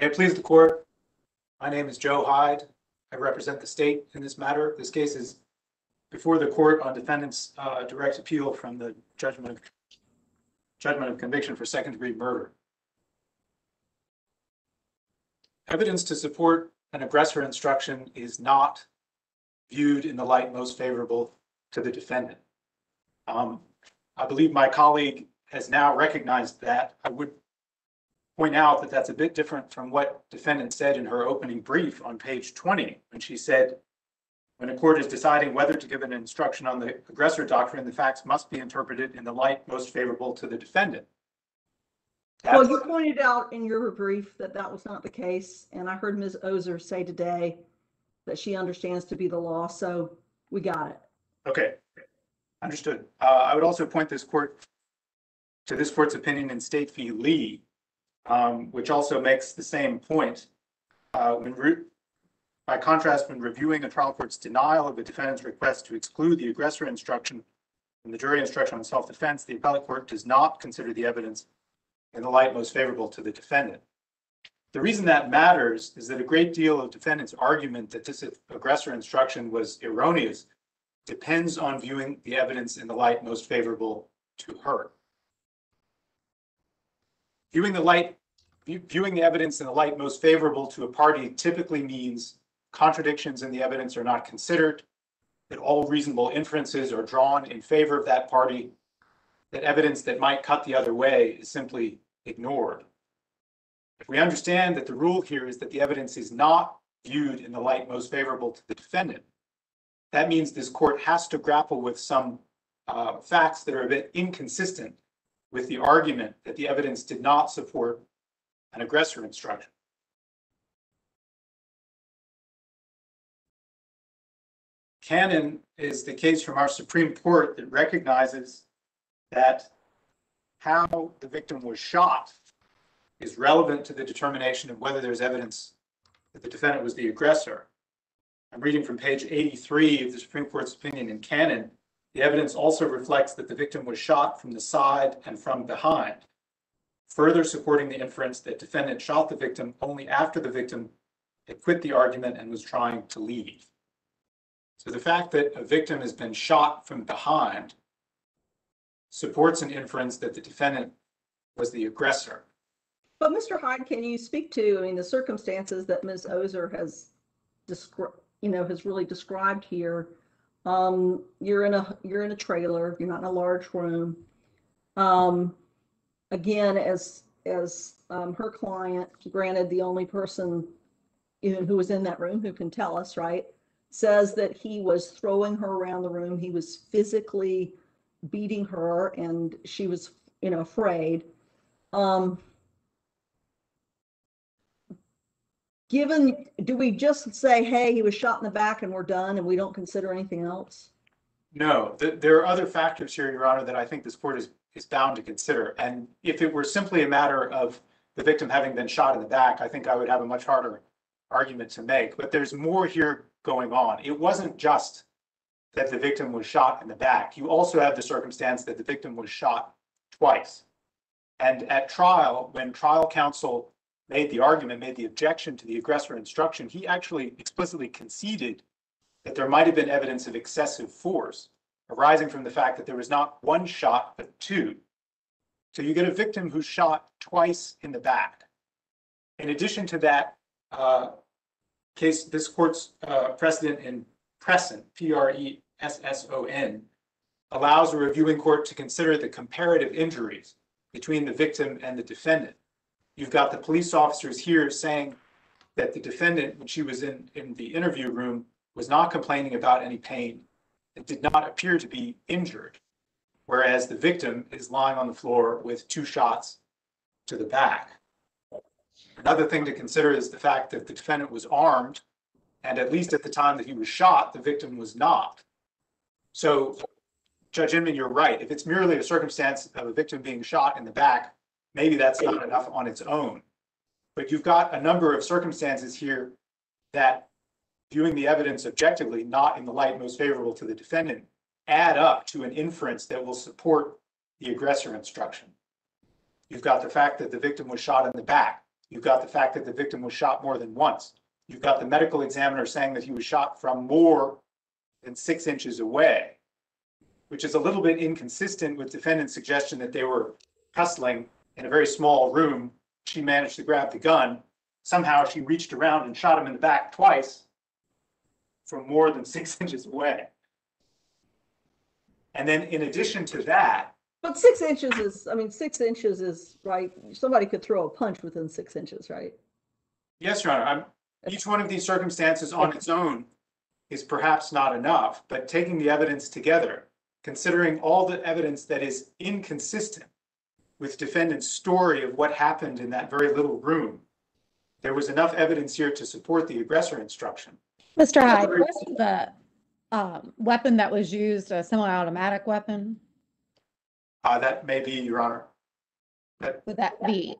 May it please the court, my name is Joe Hyde. I represent the state in this matter. This case is before the court on defendant's uh, direct appeal from the judgment of judgment of conviction for second degree murder. Evidence to support an aggressor instruction is not viewed in the light most favorable to the defendant. Um, I believe my colleague has now recognized that. I would point out that that's a bit different from what defendant said in her opening brief on page 20, when she said, when a court is deciding whether to give an instruction on the aggressor doctrine, the facts must be interpreted in the light most favorable to the defendant. Well, you pointed out in your brief that that was not the case, and I heard Ms. Ozer say today that she understands to be the law, so we got it. Okay, understood. Uh, I would also point this court to this court's opinion in State v. Lee, um, which also makes the same point. Uh, when by contrast, when reviewing a trial court's denial of a defendant's request to exclude the aggressor instruction from the jury instruction on self-defense, the appellate court does not consider the evidence in the light most favorable to the defendant. The reason that matters is that a great deal of defendant's argument that this aggressor instruction was erroneous depends on viewing the evidence in the light most favorable to her. Viewing the light, view- viewing the evidence in the light most favorable to a party typically means contradictions in the evidence are not considered, that all reasonable inferences are drawn in favor of that party, that evidence that might cut the other way is simply ignored. If we understand that the rule here is that the evidence is not viewed in the light most favorable to the defendant, that means this court has to grapple with some uh, facts that are a bit inconsistent with the argument that the evidence did not support an aggressor instruction. Cannon is the case from our Supreme Court that recognizes that how the victim was shot is relevant to the determination of whether there's evidence that the defendant was the aggressor. I'm reading from page 83 of the Supreme Court's opinion in Cannon. The evidence also reflects that the victim was shot from the side and from behind, further supporting the inference that defendant shot the victim only after the victim had quit the argument and was trying to leave. So the fact that a victim has been shot from behind supports an inference that the defendant was the aggressor. But Mr. Hyde, can you speak to, I mean, the circumstances that Ms. Ozer has you know, has really described here? Um, you're in a, you're in a trailer, you're not in a large room. Um, again, as, as, um, her client, granted, the only person know, who was in that room who can tell us, right? Says that he was throwing her around the room, he was physically beating her and she was, you know, afraid. Um, given, do we just say, hey, he was shot in the back and we're done and we don't consider anything else? No, th- there are other factors here, Your Honor, that I think this court is, is bound to consider. And if it were simply a matter of the victim having been shot in the back, I think I would have a much harder argument to make. But there's more here going on. It wasn't just that the victim was shot in the back. You also have the circumstance that the victim was shot twice. And at trial, when trial counsel made the argument, made the objection to the aggressor instruction, he actually explicitly conceded that there might have been evidence of excessive force arising from the fact that there was not one shot, but two. So you get a victim who's shot twice in the back. In addition to that, uh, case, this court's uh, precedent in Presson, P R E S S O N, allows a reviewing court to consider the comparative injuries between the victim and the defendant. You've got the police officers here saying that the defendant, when she was in, in the interview room, was not complaining about any pain and did not appear to be injured. Whereas the victim is lying on the floor with two shots to the back. Another thing to consider is the fact that the defendant was armed, and at least at the time that he was shot, the victim was not. So, Judge Inman, you're right. If it's merely a circumstance of a victim being shot in the back, maybe that's not enough on its own. But you've got a number of circumstances here that, viewing the evidence objectively, not in the light most favorable to the defendant, add up to an inference that will support the aggressor instruction. You've got the fact that the victim was shot in the back. You've got the fact that the victim was shot more than once. You've got the medical examiner saying that he was shot from more than six inches away, which is a little bit inconsistent with defendant's suggestion that they were hustling in a very small room. She managed to grab the gun. Somehow she reached around and shot him in the back twice from more than six inches away. And then in addition to that, But six inches is, I mean, six inches is, right, somebody could throw a punch within six inches, right? yes, Your Honor, I'm, each one of these circumstances on its own is perhaps not enough, but taking the evidence together, considering all the evidence that is inconsistent with defendant's story of what happened in that very little room, there was enough evidence here to support the aggressor instruction. Mr. Hyde, was the um, weapon that was used a semi-automatic weapon? Uh, that may be, Your Honor. That, Would that be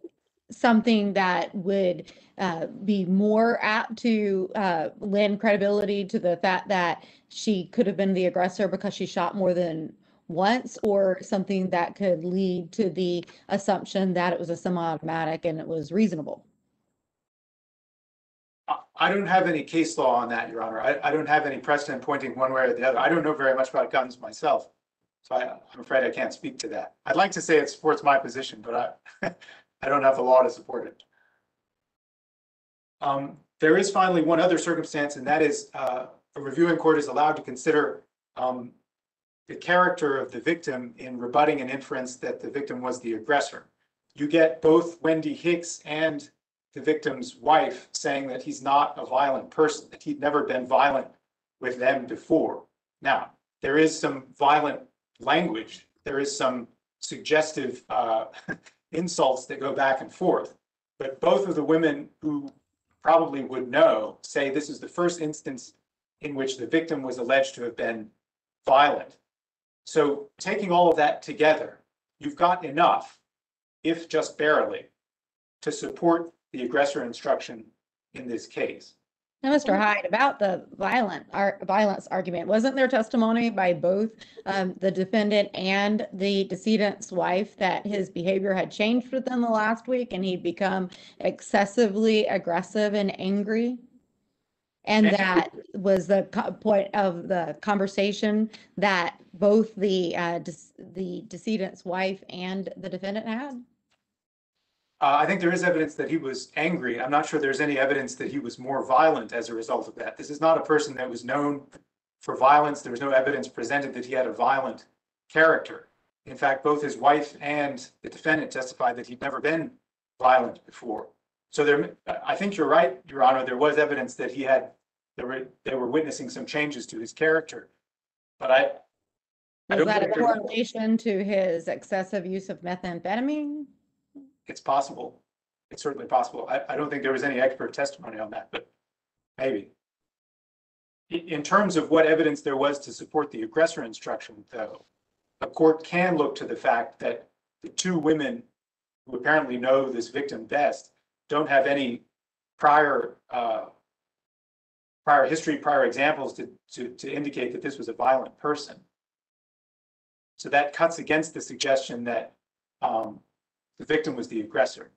something that would uh, be more apt to uh, lend credibility to the fact that she could have been the aggressor because she shot more than once? Or something that could lead to the assumption that it was a semi-automatic and it was reasonable? I- don't have any case law on that, Your Honor. I, I don't have any precedent pointing one way or the other. I don't know very much about guns myself. So I, I'm afraid I can't speak to that. I'd like to say it supports my position, but I, I don't have the law to support it. Um, there is finally one other circumstance, and that is, uh, a reviewing court is allowed to consider, um, the character of the victim in rebutting an inference that the victim was the aggressor. You get both Wendy Hicks and the victim's wife saying that he's not a violent person, that he'd never been violent with them before. Now, there is some violent language, there is some suggestive uh, insults that go back and forth. But both of the women who probably would know say this is the first instance in which the victim was alleged to have been violent. So taking all of that together, you've got enough, if just barely, to support the aggressor instruction in this case. Now, Mr. Hyde, about the violent, ar- violence argument, wasn't there testimony by both um, the defendant and the decedent's wife that his behavior had changed within the last week and he'd become excessively aggressive and angry? And that was the co- point of the conversation that both the, uh, dec- the decedent's wife and the defendant had? Uh, I think there is evidence that he was angry. I'm not sure there's any evidence that he was more violent as a result of that. This is not a person that was known for violence. There was no evidence presented that he had a violent character. In fact, both his wife and the defendant testified that he'd never been violent before. So there, I think you're right, Your Honor, there was evidence that he had, they were, they were witnessing some changes to his character. But I, I Was don't that a think there- correlation to his excessive use of methamphetamine? it's possible. It's certainly possible. I, I don't think there was any expert testimony on that, but maybe. In, in terms of what evidence there was to support the aggressor instruction, though, a court can look to the fact that the two women who apparently know this victim best don't have any prior, uh, prior history, prior examples to, to, to indicate that this was a violent person. So that cuts against the suggestion that, um, the victim was the aggressor.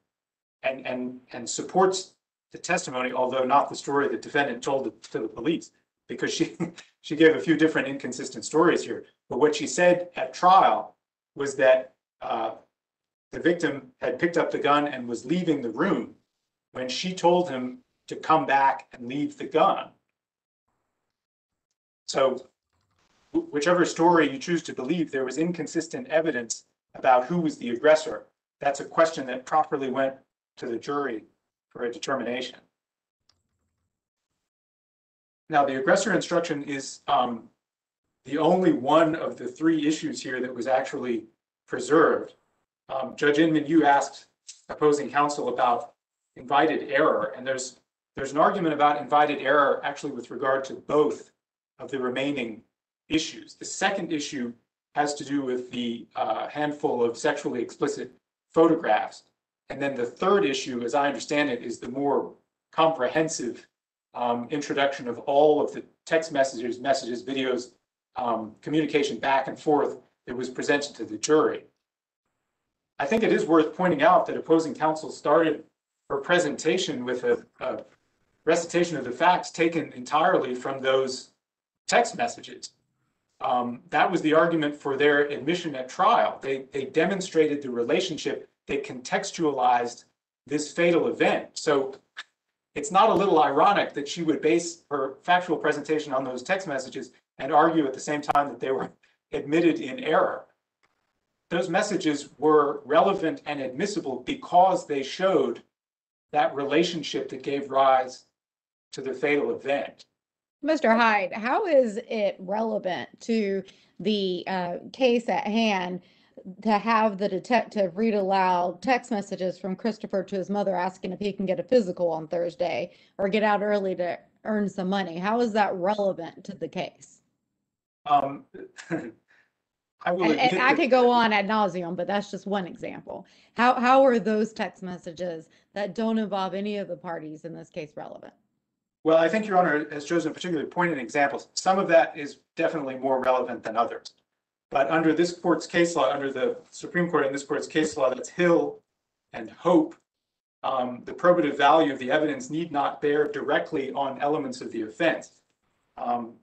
And, and, and supports the testimony, although not the story the defendant told to the police. Because she, she gave a few different inconsistent stories here. But what she said at trial was that, uh, the victim had picked up the gun and was leaving the room when she told him to come back and leave the gun. So whichever story you choose to believe, there was inconsistent evidence about who was the aggressor that's a question that properly went to the jury for a determination. Now, the aggressor instruction is um, the only one of the three issues here that was actually preserved. Um, Judge Inman, you asked opposing counsel about invited error, and there's, there's an argument about invited error actually with regard to both of the remaining issues. The second issue has to do with the uh, handful of sexually explicit photographs. And then the third issue, as I understand it, is the more comprehensive um, introduction of all of the text messages, messages, videos, um, communication back and forth that was presented to the jury. I think it is worth pointing out that opposing counsel started her presentation with a, a recitation of the facts taken entirely from those text messages. Um, that was the argument for their admission at trial. They, they demonstrated the relationship. They contextualized this fatal event. So it's not a little ironic that she would base her factual presentation on those text messages and argue at the same time that they were admitted in error. Those messages were relevant and admissible because they showed that relationship that gave rise to the fatal event. Mr. Hyde, how is it relevant to the uh, case at hand to have the detective read aloud text messages from Christopher to his mother asking if he can get a physical on Thursday or get out early to earn some money? How is that relevant to the case? Um, I will And, and I could go on ad nauseum, but that's just one example. How, how are those text messages that don't involve any of the parties in this case relevant? Well, I think Your Honor has chosen particularly pointed examples. Some of that is definitely more relevant than others. But under this court's case law, under the Supreme Court and this court's case law, that's Hill and Hope, um, the probative value of the evidence need not bear directly on elements of the offense. Um,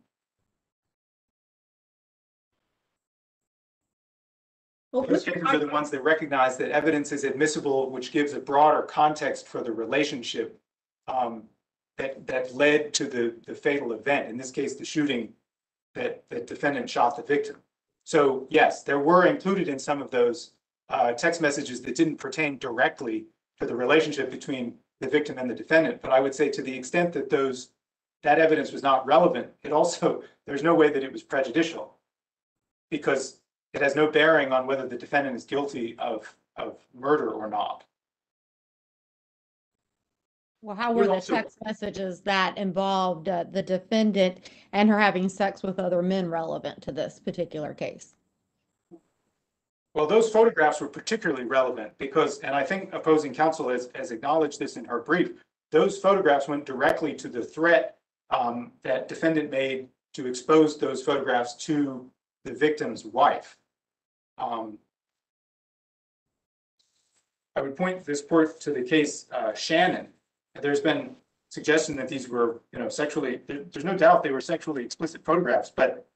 Well, Those cases are the ones that recognize that evidence is admissible, which gives a broader context for the relationship um, that, that led to the, the fatal event, in this case, the shooting that the defendant shot the victim. So yes, there were included in some of those uh, text messages that didn't pertain directly to the relationship between the victim and the defendant. But I would say to the extent that those, that evidence was not relevant, it also, there's no way that it was prejudicial. Because it has no bearing on whether the defendant is guilty of, of murder or not. Well, how were the also- text messages that involved uh, the defendant and her having sex with other men relevant to this particular case? Well, those photographs were particularly relevant because, and I think opposing counsel has, has acknowledged this in her brief, those photographs went directly to the threat um, that defendant made to expose those photographs to the victim's wife. Um, I would point this court to the case uh, Shannon. There's been suggestion that these were, you know, sexually, there- there's no doubt they were sexually explicit photographs, but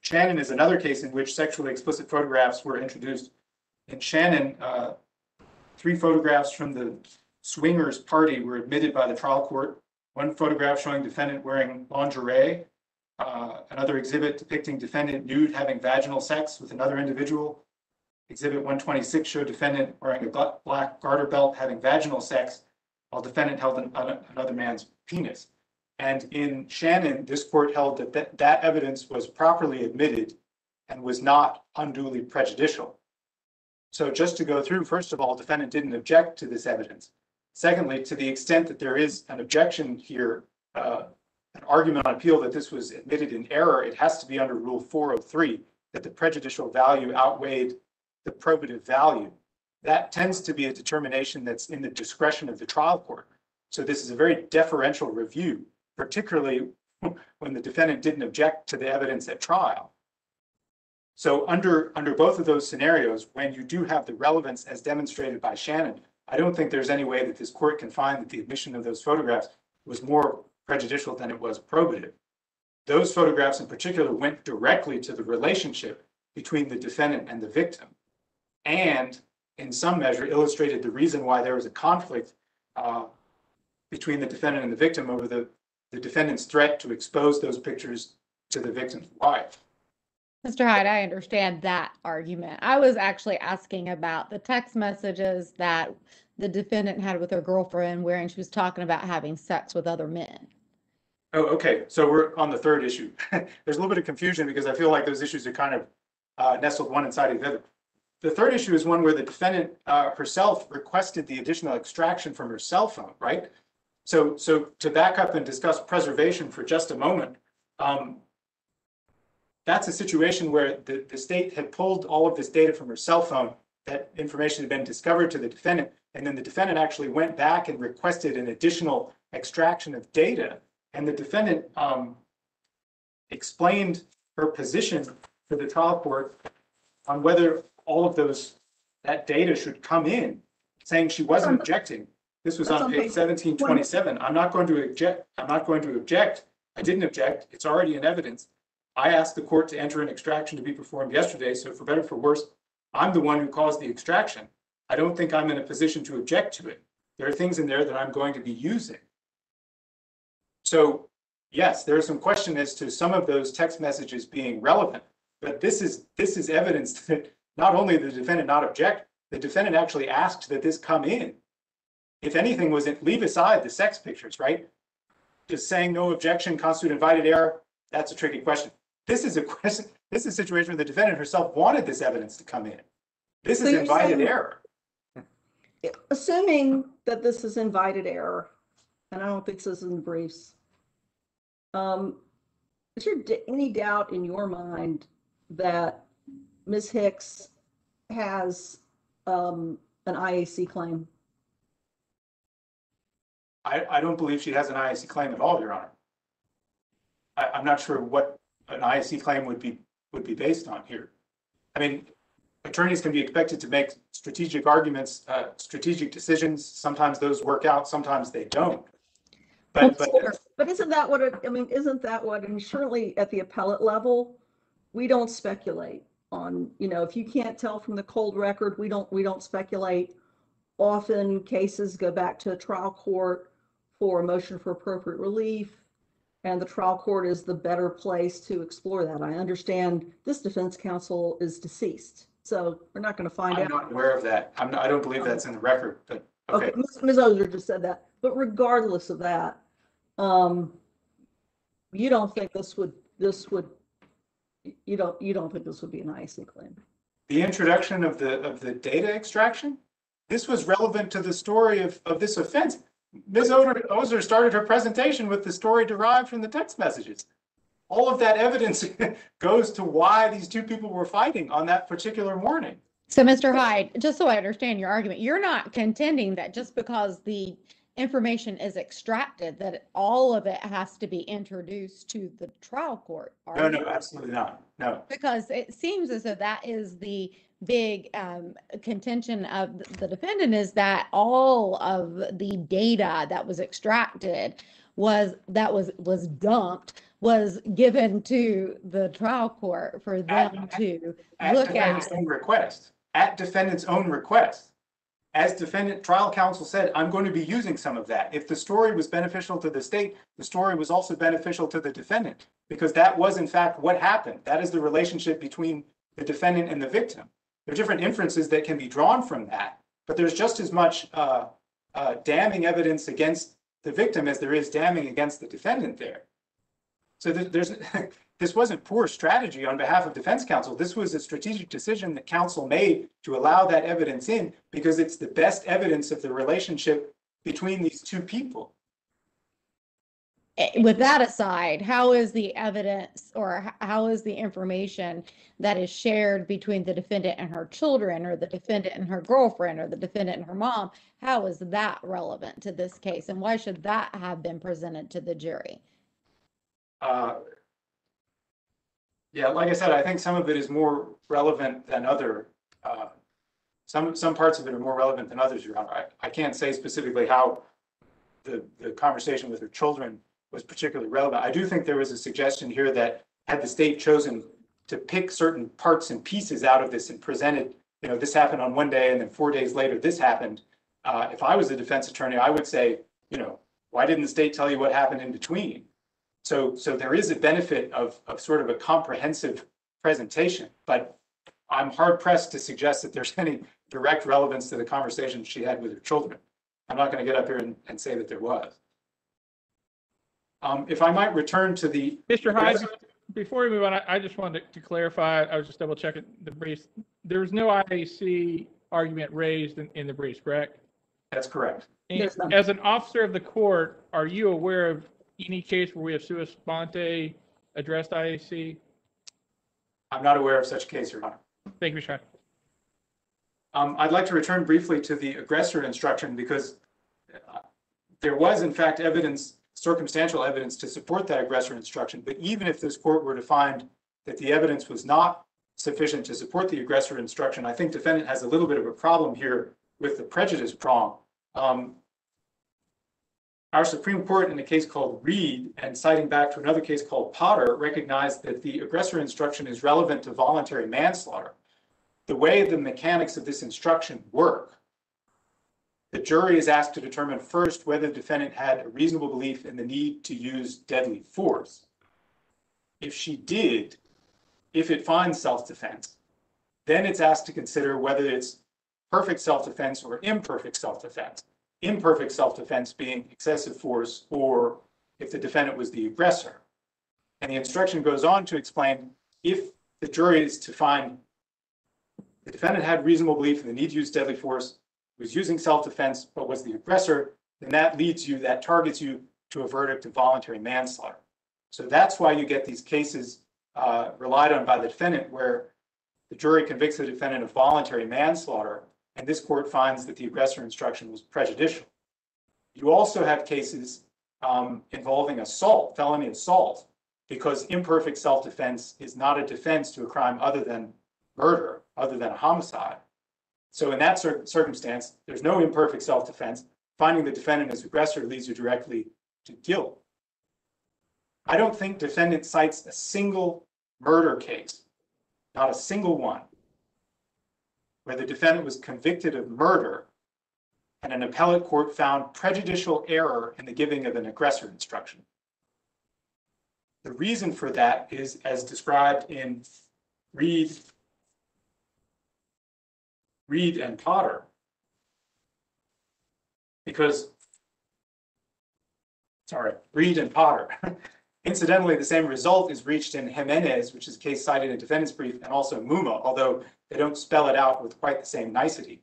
Shannon is another case in which sexually explicit photographs were introduced. In Shannon, uh, three photographs from the swingers party were admitted by the trial court. One photograph showing defendant wearing lingerie, uh, another exhibit depicting defendant nude having vaginal sex with another individual. Exhibit one twenty-six showed defendant wearing a black garter belt having vaginal sex while defendant held an- an- another man's penis. And in Shannon, this court held that that, that evidence was properly admitted and was not unduly prejudicial. So just to go through, first of all, defendant didn't object to this evidence. Secondly, to the extent that there is an objection here, uh, argument on appeal that this was admitted in error, it has to be under Rule 403, that the prejudicial value outweighed the probative value. That tends to be a determination that's in the discretion of the trial court. So this is a very deferential review, particularly when the defendant didn't object to the evidence at trial. So under, under both of those scenarios, when you do have the relevance as demonstrated by Shannon, I don't think there's any way that this court can find that the admission of those photographs was more prejudicial than it was probative. Those photographs in particular went directly to the relationship between the defendant and the victim. And in some measure illustrated the reason why there was a conflict uh, between the defendant and the victim over the, the defendant's threat to expose those pictures to the victim's wife. Mr. Hyde, I understand that argument. I was actually asking about the text messages that the defendant had with her girlfriend wherein she was talking about having sex with other men. Oh, okay, so we're on the third issue. There's a little bit of confusion because I feel like those issues are kind of uh, nestled one inside of the other. The third issue is one where the defendant uh, herself requested the additional extraction from her cell phone, right? So, so to back up and discuss preservation for just a moment, um, that's a situation where the, the state had pulled all of this data from her cell phone. That information had been discovered to the defendant, and then the defendant actually went back and requested an additional extraction of data. And the defendant um, explained her position to the trial court on whether all of those, that data should come in, saying she wasn't objecting. This was That's on on page page seventeen twenty-seven. I'm not going to object, I'm not going to object. I didn't object. It's already in evidence. I asked the court to enter an extraction to be performed yesterday, so for better or for worse, I'm the one who caused the extraction. I don't think I'm in a position to object to it. There are things in there that I'm going to be using. So, yes, there is some question as to some of those text messages being relevant. But this is, this is evidence that not only the defendant not object, the defendant actually asked that this come in. If anything, was it, leave aside the sex pictures, right? Just saying no objection constitute invited error, that's a tricky question. This is a question, this is a situation where the defendant herself wanted this evidence to come in. This So is invited saying- error. Assuming that this is invited error, and I don't think this is in the briefs. Um, is there d- any doubt in your mind that Ms. Hicks has, um, an IAC claim? I, I don't believe she has an IAC claim at all, Your Honor. I, I'm not sure what an IAC claim would be, would be based on here. I mean, attorneys can be expected to make strategic arguments, uh, strategic decisions. Sometimes those work out, sometimes they don't. But, but, Sure, But isn't that what, it- I mean, isn't that what, and surely at the appellate level, we don't speculate on, you know, if you can't tell from the cold record, we don't, we don't speculate. Often cases go back to a trial court for a motion for appropriate relief. And the trial court is the better place to explore that. I understand this defense counsel is deceased, so we're not going to find out. I'm out. not aware of that. I'm not, I don't believe that's in the record, but, Okay, okay. Ms. Ms. Ozer just said that, but regardless of that, um, you don't think this would, this would, you don't, you don't think this would be an IAC claim? The introduction of the, of the data extraction, this was relevant to the story of, of this offense. Ms. Ozer, Ozer started her presentation with the story derived from the text messages. All of that evidence goes to why these two people were fighting on that particular morning. So, Mr. Hyde, just so I understand your argument, you're not contending that just because the information is extracted, that all of it has to be introduced to the trial court? No, no, absolutely not. No. Because it seems as though that is the big um, contention of th- the defendant is that all of the data that was extracted was, that was, was dumped, was given to the trial court for them to At look defendant's at. own request, at defendant's own request. As defendant trial counsel said, I'm going to be using some of that. If the story was beneficial to the state, the story was also beneficial to the defendant. Because that was in fact what happened. That is the relationship between the defendant and the victim. There are different inferences that can be drawn from that, but there's just as much uh, uh, damning evidence against the victim as there is damning against the defendant there. So there- there's, this wasn't poor strategy on behalf of defense counsel. This was a strategic decision that counsel made to allow that evidence in because it's the best evidence of the relationship between these two people. Eh, With that aside, how is the evidence or how is the information that is shared between the defendant and her children or the defendant and her girlfriend or the defendant and her mom? How is that relevant to this case? And why should that have been presented to the jury? Uh, Yeah, like I said, I think some of it is more relevant than other, uh, some, some parts of it are more relevant than others, Your Honor. I, I can't say specifically how the, the conversation with her children was particularly relevant. I do think there was a suggestion here that had the state chosen to pick certain parts and pieces out of this and presented, you know, this happened on one day and then four days later, this happened. Uh, if I was a defense attorney, I would say, you know, why didn't the state tell you what happened in between? So, so there is a benefit of, of sort of a comprehensive presentation, but I'm hard pressed to suggest that there's any direct relevance to the conversation she had with her children. I'm not going to get up here and, and say that there was. Um, if I might return to the, Mr. Hyde, before we move on, I, I just wanted to clarify, I was just double checking the briefs. was no IAC argument raised in, in the briefs, correct? that's correct. As an officer of the court, are you aware of any case where we have sua sponte addressed IAC? I'm not aware of such a case, Your Honor. Thank you, Mr. Hyde. Um, I'd like to return briefly to the aggressor instruction because uh, there was in fact evidence, circumstantial evidence to support that aggressor instruction. But even if this court were to find that the evidence was not sufficient to support the aggressor instruction, I think defendant has a little bit of a problem here with the prejudice prong. Um, Our Supreme Court in a case called Reed and citing back to another case called Potter recognized that the aggressor instruction is relevant to voluntary manslaughter. The way the mechanics of this instruction work, the jury is asked to determine first whether the defendant had a reasonable belief in the need to use deadly force. If she did, if it finds self-defense, then it's asked to consider whether it's perfect self-defense or imperfect self-defense. Imperfect self-defense being excessive force or if the defendant was the aggressor. And the instruction goes on to explain if the jury is to find the defendant had reasonable belief in the need to use deadly force, was using self-defense, but was the aggressor, then that leads you, that targets you to a verdict of voluntary manslaughter. So that's why you get these cases uh, relied on by the defendant where the jury convicts the defendant of voluntary manslaughter, and this court finds that the aggressor instruction was prejudicial. You also have cases um, involving assault, felony assault, because imperfect self-defense is not a defense to a crime other than murder, other than a homicide. So in that cir- circumstance, there's no imperfect self-defense. Finding the defendant as aggressor leads you directly to guilt. I don't think defendant cites a single murder case, not a single one, where the defendant was convicted of murder and an appellate court found prejudicial error in the giving of an aggressor instruction. The reason for that is as described in Reed, Reed and Potter. Because, sorry, Reed and Potter. Incidentally, the same result is reached in Jimenez, which is a case cited in defendant's brief, and also Mumma, although they don't spell it out with quite the same nicety.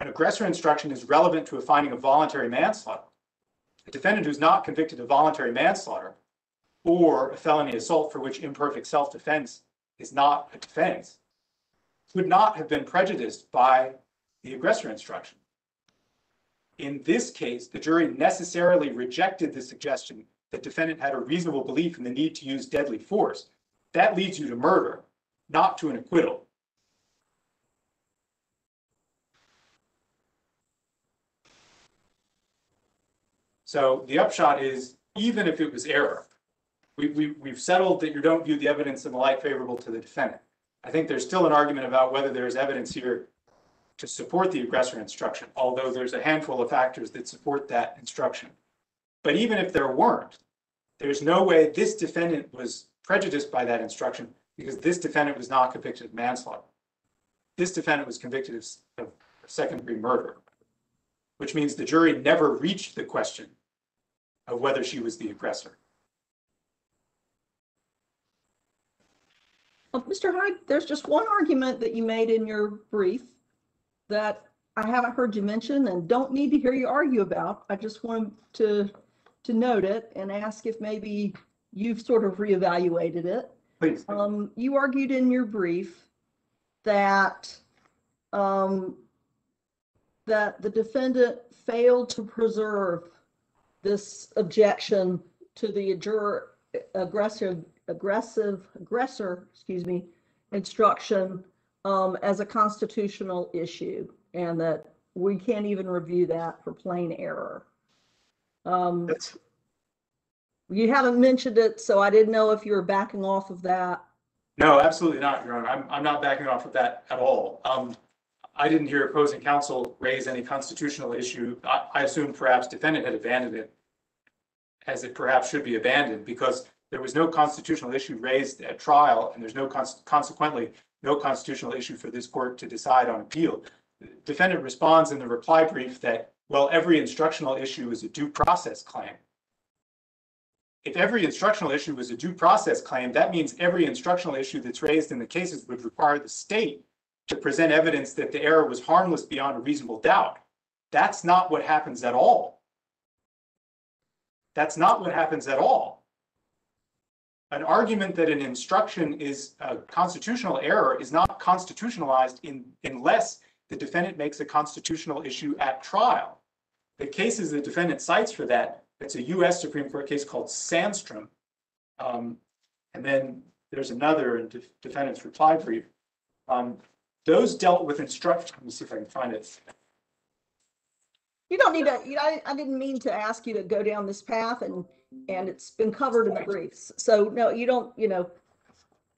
An aggressor instruction is relevant to a finding of voluntary manslaughter. A defendant who's not convicted of voluntary manslaughter or a felony assault for which imperfect self-defense is not a defense would not have been prejudiced by the aggressor instruction. In this case, the jury necessarily rejected the suggestion that defendant had a reasonable belief in the need to use deadly force. That leads you to murder, not to an acquittal. So the upshot is, even if it was error, we, we, we've settled that you don't view the evidence in the light favorable to the defendant. I think there's still an argument about whether there's evidence here to support the aggressor instruction, although there's a handful of factors that support that instruction. But even if there weren't, there's no way this defendant was prejudiced by that instruction because this defendant was not convicted of manslaughter. This defendant was convicted of, second degree murder, which means the jury never reached the question of whether she was the aggressor. Well, Mr. Hyde, there's just one argument that you made in your brief that I haven't heard you mention and don't need to hear you argue about. I just wanted to, to note it and ask if maybe you've sort of reevaluated it. Please. Um, you argued in your brief that, um, that the defendant failed to preserve this objection to the juror aggressive, aggressive, aggressor, excuse me, instruction, um, as a constitutional issue and that we can't even review that for plain error. Um, That's, you haven't mentioned it, so I didn't know if you were backing off of that. no, absolutely not, Your Honor. I'm, I'm not backing off of that at all. Um, I didn't hear opposing counsel raise any constitutional issue. I, I assume perhaps defendant had abandoned it as it perhaps should be abandoned because there was no constitutional issue raised at trial and there's no cons- consequently, no constitutional issue for this court to decide on appeal. Defendant responds in the reply brief that, well, every instructional issue is a due process claim. If every instructional issue was a due process claim, that means every instructional issue that's raised in the cases would require the state to present evidence that the error was harmless beyond a reasonable doubt. That's not what happens at all. That's not what happens at all. An argument that an instruction is a constitutional error is not constitutionalized in, unless the defendant makes a constitutional issue at trial. The cases the defendant cites for that, it's a US Supreme Court case called Sandstrom. Um, and then there's another in def- defendant's reply brief. Um, those dealt with instruction, let me see if I can find it. You don't need to, you know, I, I didn't mean to ask you to go down this path and, and it's been covered in the briefs. So no, you don't, you know,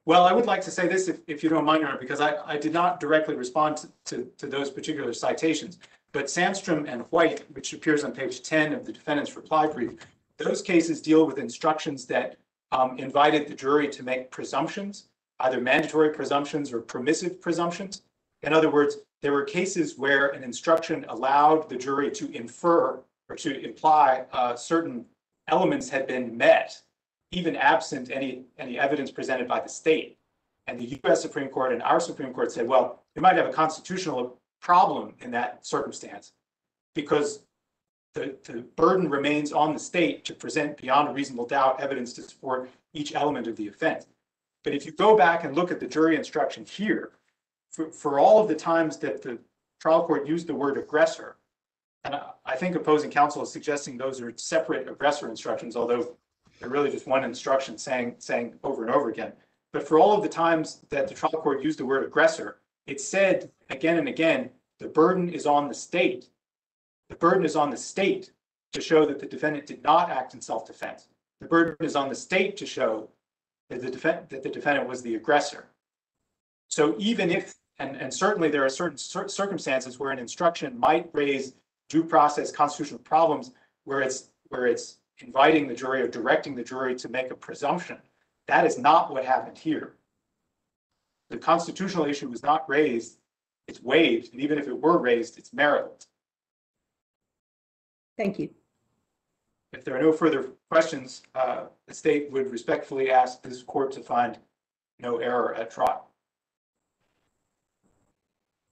Well, I would like to say this, if, if you don't mind, Your Honor, because I, I did not directly respond to- to, to those particular citations. But Sandstrom and White, which appears on page 10 of the defendant's reply brief, those cases deal with instructions that um, invited the jury to make presumptions, either mandatory presumptions or permissive presumptions. In other words, there were cases where an instruction allowed the jury to infer or to imply uh, certain elements had been met even absent any, any evidence presented by the state. And the US Supreme Court and our Supreme Court said, well, you might have a constitutional problem in that circumstance because the, the burden remains on the state to present beyond a reasonable doubt evidence to support each element of the offense. But if you go back and look at the jury instruction here, for, for all of the times that the trial court used the word aggressor, and I, I think opposing counsel is suggesting those are separate aggressor instructions, although they're really just one instruction saying, saying over and over again. But for all of the times that the trial court used the word aggressor, it said again and again, the burden is on the state. The burden is on the state to show that the defendant did not act in self-defense. The burden is on the state to show that the defendant, that the defendant was the aggressor. So even if, and, and certainly there are certain cir- circumstances where an instruction might raise due process constitutional problems where it's, where it's inviting the jury or directing the jury to make a presumption. That is not what happened here. The constitutional issue was not raised, it's waived, and even if it were raised, it's meritless. thank you. If there are no further questions, uh, the state would respectfully ask this court to find no error at trial.